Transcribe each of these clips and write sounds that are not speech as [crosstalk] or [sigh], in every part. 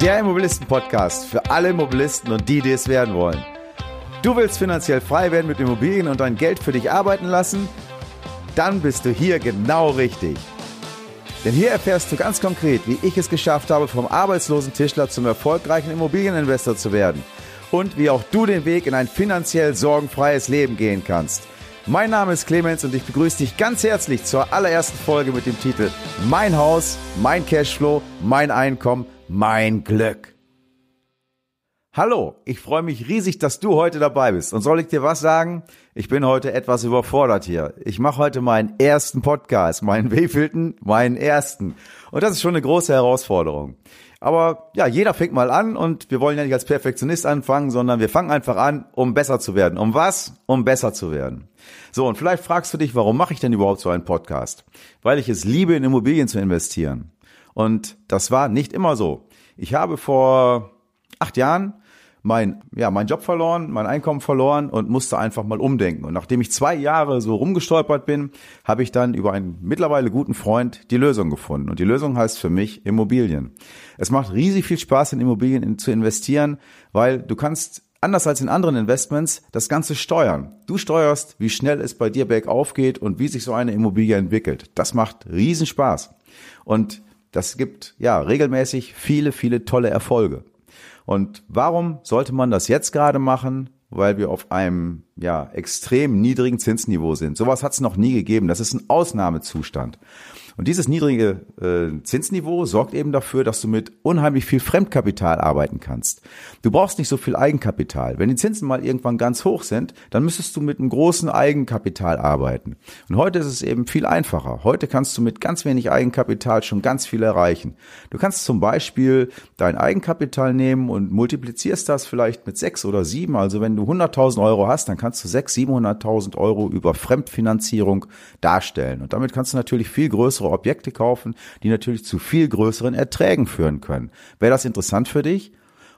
Der Immobilisten-Podcast für alle Immobilisten und die, die es werden wollen. Du willst finanziell frei werden mit Immobilien und dein Geld für dich arbeiten lassen? Dann bist du hier genau richtig. Denn hier erfährst du ganz konkret, wie ich es geschafft habe, vom arbeitslosen Tischler zum erfolgreichen Immobilieninvestor zu werden. Und wie auch du den Weg in ein finanziell sorgenfreies Leben gehen kannst. Mein Name ist Clemens und ich begrüße dich ganz herzlich zur allerersten Folge mit dem Titel Mein Haus, mein Cashflow, mein Einkommen, mein Glück. Hallo, ich freue mich riesig, dass du heute dabei bist. Und soll ich dir was sagen? Ich bin heute etwas überfordert hier. Ich mache heute meinen ersten Podcast, meinen wievielten? Meinen ersten. Und das ist schon eine große Herausforderung. Aber ja, jeder fängt mal an und wir wollen ja nicht als Perfektionist anfangen, sondern wir fangen einfach an, um besser zu werden. Um was? Um besser zu werden. So, und vielleicht fragst du dich, warum mache ich denn überhaupt so einen Podcast? Weil ich es liebe, in Immobilien zu investieren. Und das war nicht immer so. Ich habe vor acht Jahren mein, ja, mein Job verloren, mein Einkommen verloren und musste einfach mal umdenken. Und nachdem ich zwei Jahre so rumgestolpert bin, habe ich dann über einen mittlerweile guten Freund die Lösung gefunden. Und die Lösung heißt für mich Immobilien. Es macht riesig viel Spaß, in Immobilien zu investieren, weil du kannst anders als in anderen Investments das Ganze steuern. Du steuerst, wie schnell es bei dir bergauf geht und wie sich so eine Immobilie entwickelt. Das macht riesen Spaß. Und das gibt ja regelmäßig viele, viele tolle Erfolge. Und warum sollte man das jetzt gerade machen? Weil wir auf einem ja extrem niedrigen Zinsniveau sind. Sowas hat es noch nie gegeben. Das ist ein Ausnahmezustand. Und dieses niedrige äh, Zinsniveau sorgt eben dafür, dass du mit unheimlich viel Fremdkapital arbeiten kannst. Du brauchst nicht so viel Eigenkapital. Wenn die Zinsen mal irgendwann ganz hoch sind, dann müsstest du mit einem großen Eigenkapital arbeiten. Und heute ist es eben viel einfacher. Heute kannst du mit ganz wenig Eigenkapital schon ganz viel erreichen. Du kannst zum Beispiel dein Eigenkapital nehmen und multiplizierst das vielleicht mit sechs oder sieben. Also wenn du 100.000 Euro hast, dann kannst du sechs, 700.000 Euro über Fremdfinanzierung darstellen. Und damit kannst du natürlich viel größere größere Objekte kaufen, die natürlich zu viel größeren Erträgen führen können. Wäre das interessant für dich?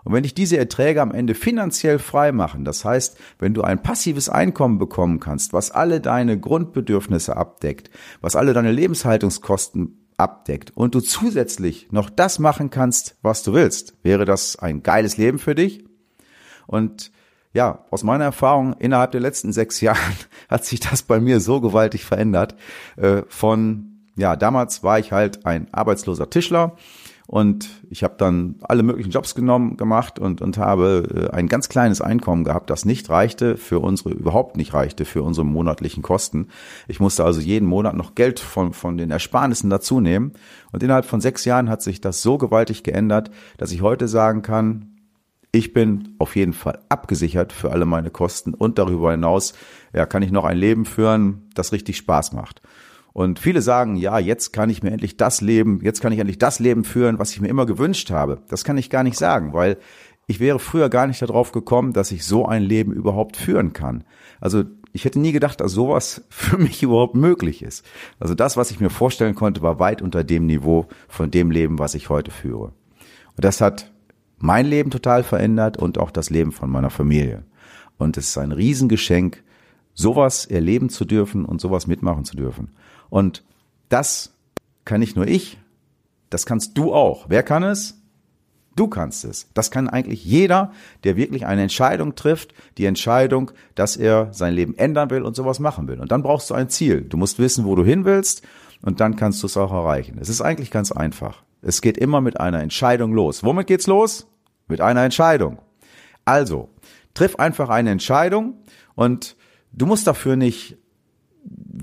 Und wenn dich diese Erträge am Ende finanziell frei machen, das heißt, wenn du ein passives Einkommen bekommen kannst, was alle deine Grundbedürfnisse abdeckt, was alle deine Lebenshaltungskosten abdeckt und du zusätzlich noch das machen kannst, was du willst, wäre das ein geiles Leben für dich? Und ja, aus meiner Erfahrung innerhalb der letzten sechs [laughs] Jahren hat sich das bei mir so gewaltig verändert. Äh, von ja, damals war ich halt ein arbeitsloser Tischler und ich habe dann alle möglichen Jobs genommen, gemacht und, und habe äh, ein ganz kleines Einkommen gehabt, das nicht reichte für unsere, überhaupt nicht reichte für unsere monatlichen Kosten. Ich musste also jeden Monat noch Geld von, von den Ersparnissen dazu nehmen. Und innerhalb von sechs Jahren hat sich das so gewaltig geändert, dass ich heute sagen kann, ich bin auf jeden Fall abgesichert für alle meine Kosten und darüber hinaus ja, kann ich noch ein Leben führen, das richtig Spaß macht. Und viele sagen, ja, jetzt kann ich mir endlich das Leben, jetzt kann ich endlich das Leben führen, was ich mir immer gewünscht habe. Das kann ich gar nicht sagen, weil ich wäre früher gar nicht darauf gekommen, dass ich so ein Leben überhaupt führen kann. Also ich hätte nie gedacht, dass sowas [laughs] für mich überhaupt möglich ist. Also das, was ich mir vorstellen konnte, war weit unter dem Niveau von dem Leben, was ich heute führe. Und das hat mein Leben total verändert und auch das Leben von meiner Familie. Und es ist ein Riesengeschenk, sowas erleben zu dürfen und sowas mitmachen zu dürfen. Und das kann nicht nur ich, das kannst du auch. Wer kann es? Du kannst es. Das kann eigentlich jeder, der wirklich eine Entscheidung trifft, die Entscheidung, dass er sein Leben ändern will und sowas machen will. Und dann brauchst du ein Ziel. Du musst wissen, wo du hin willst und dann kannst du es auch erreichen. Es ist eigentlich ganz einfach. Es geht immer mit einer Entscheidung los. Womit geht's los? Mit einer Entscheidung. Also, triff einfach eine Entscheidung und du musst dafür nicht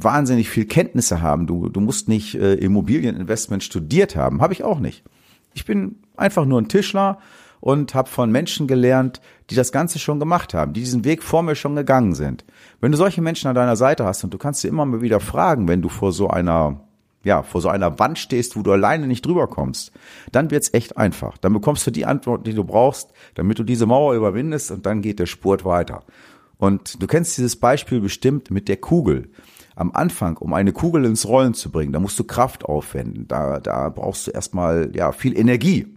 wahnsinnig viel Kenntnisse haben. Du, du musst nicht äh, Immobilieninvestment studiert haben. Habe ich auch nicht. Ich bin einfach nur ein Tischler und habe von Menschen gelernt, die das Ganze schon gemacht haben, die diesen Weg vor mir schon gegangen sind. Wenn du solche Menschen an deiner Seite hast und du kannst dir immer mal wieder fragen, wenn du vor so einer ja, vor so einer Wand stehst, wo du alleine nicht drüber kommst, dann wird's echt einfach. Dann bekommst du die Antwort, die du brauchst, damit du diese Mauer überwindest und dann geht der Spurt weiter. Und du kennst dieses Beispiel bestimmt mit der Kugel am Anfang, um eine Kugel ins Rollen zu bringen, da musst du Kraft aufwenden. Da, da brauchst du erstmal ja viel Energie.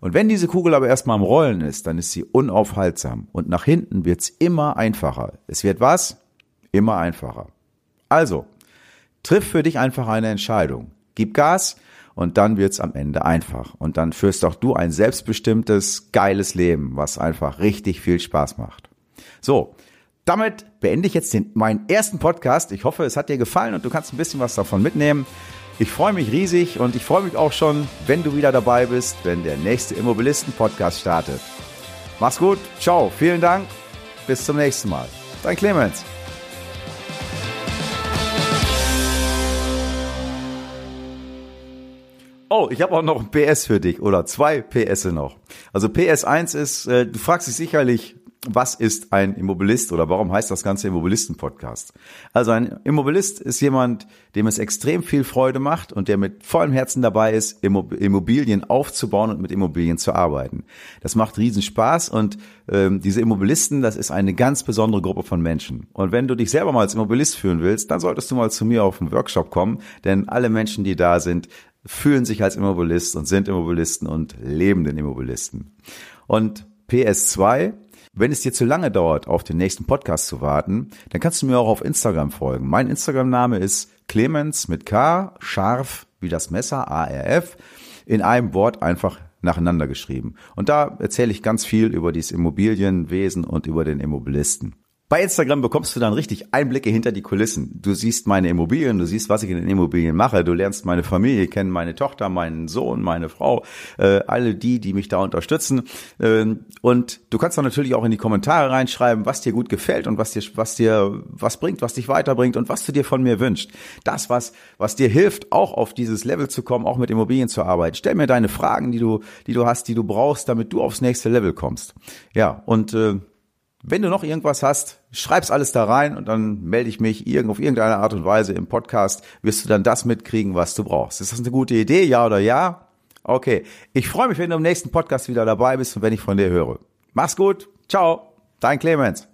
Und wenn diese Kugel aber erstmal am Rollen ist, dann ist sie unaufhaltsam. Und nach hinten wird's immer einfacher. Es wird was? Immer einfacher. Also, triff für dich einfach eine Entscheidung. Gib Gas und dann wird's am Ende einfach. Und dann führst auch du ein selbstbestimmtes, geiles Leben, was einfach richtig viel Spaß macht. So, damit beende ich jetzt den, meinen ersten Podcast. Ich hoffe, es hat dir gefallen und du kannst ein bisschen was davon mitnehmen. Ich freue mich riesig und ich freue mich auch schon, wenn du wieder dabei bist, wenn der nächste Immobilisten-Podcast startet. Mach's gut, ciao, vielen Dank, bis zum nächsten Mal. Dein Clemens. Oh, ich habe auch noch ein PS für dich oder zwei PS noch. Also PS1 ist, äh, du fragst dich sicherlich, was ist ein Immobilist oder warum heißt das Ganze Immobilisten-Podcast? Also ein Immobilist ist jemand, dem es extrem viel Freude macht und der mit vollem Herzen dabei ist, Immobilien aufzubauen und mit Immobilien zu arbeiten. Das macht riesen Spaß und ähm, diese Immobilisten, das ist eine ganz besondere Gruppe von Menschen. Und wenn du dich selber mal als Immobilist fühlen willst, dann solltest du mal zu mir auf einen Workshop kommen, denn alle Menschen, die da sind, fühlen sich als Immobilist und sind Immobilisten und leben den Immobilisten. Und PS2, wenn es dir zu lange dauert, auf den nächsten Podcast zu warten, dann kannst du mir auch auf Instagram folgen. Mein Instagram-Name ist Clemens mit K, scharf wie das Messer, ARF, in einem Wort einfach nacheinander geschrieben. Und da erzähle ich ganz viel über dieses Immobilienwesen und über den Immobilisten. Bei Instagram bekommst du dann richtig Einblicke hinter die Kulissen. Du siehst meine Immobilien, du siehst, was ich in den Immobilien mache, du lernst meine Familie kennen, meine Tochter, meinen Sohn, meine Frau, äh, alle die, die mich da unterstützen. Ähm, und du kannst dann natürlich auch in die Kommentare reinschreiben, was dir gut gefällt und was dir, was dir was bringt, was dich weiterbringt und was du dir von mir wünschst. Das, was, was dir hilft, auch auf dieses Level zu kommen, auch mit Immobilien zu arbeiten. Stell mir deine Fragen, die du, die du hast, die du brauchst, damit du aufs nächste Level kommst. Ja, und äh, wenn du noch irgendwas hast, schreib's alles da rein und dann melde ich mich irgend, auf irgendeine Art und Weise im Podcast, wirst du dann das mitkriegen, was du brauchst. Ist das eine gute Idee, ja oder ja? Okay, ich freue mich, wenn du im nächsten Podcast wieder dabei bist und wenn ich von dir höre. Mach's gut, ciao, dein Clemens.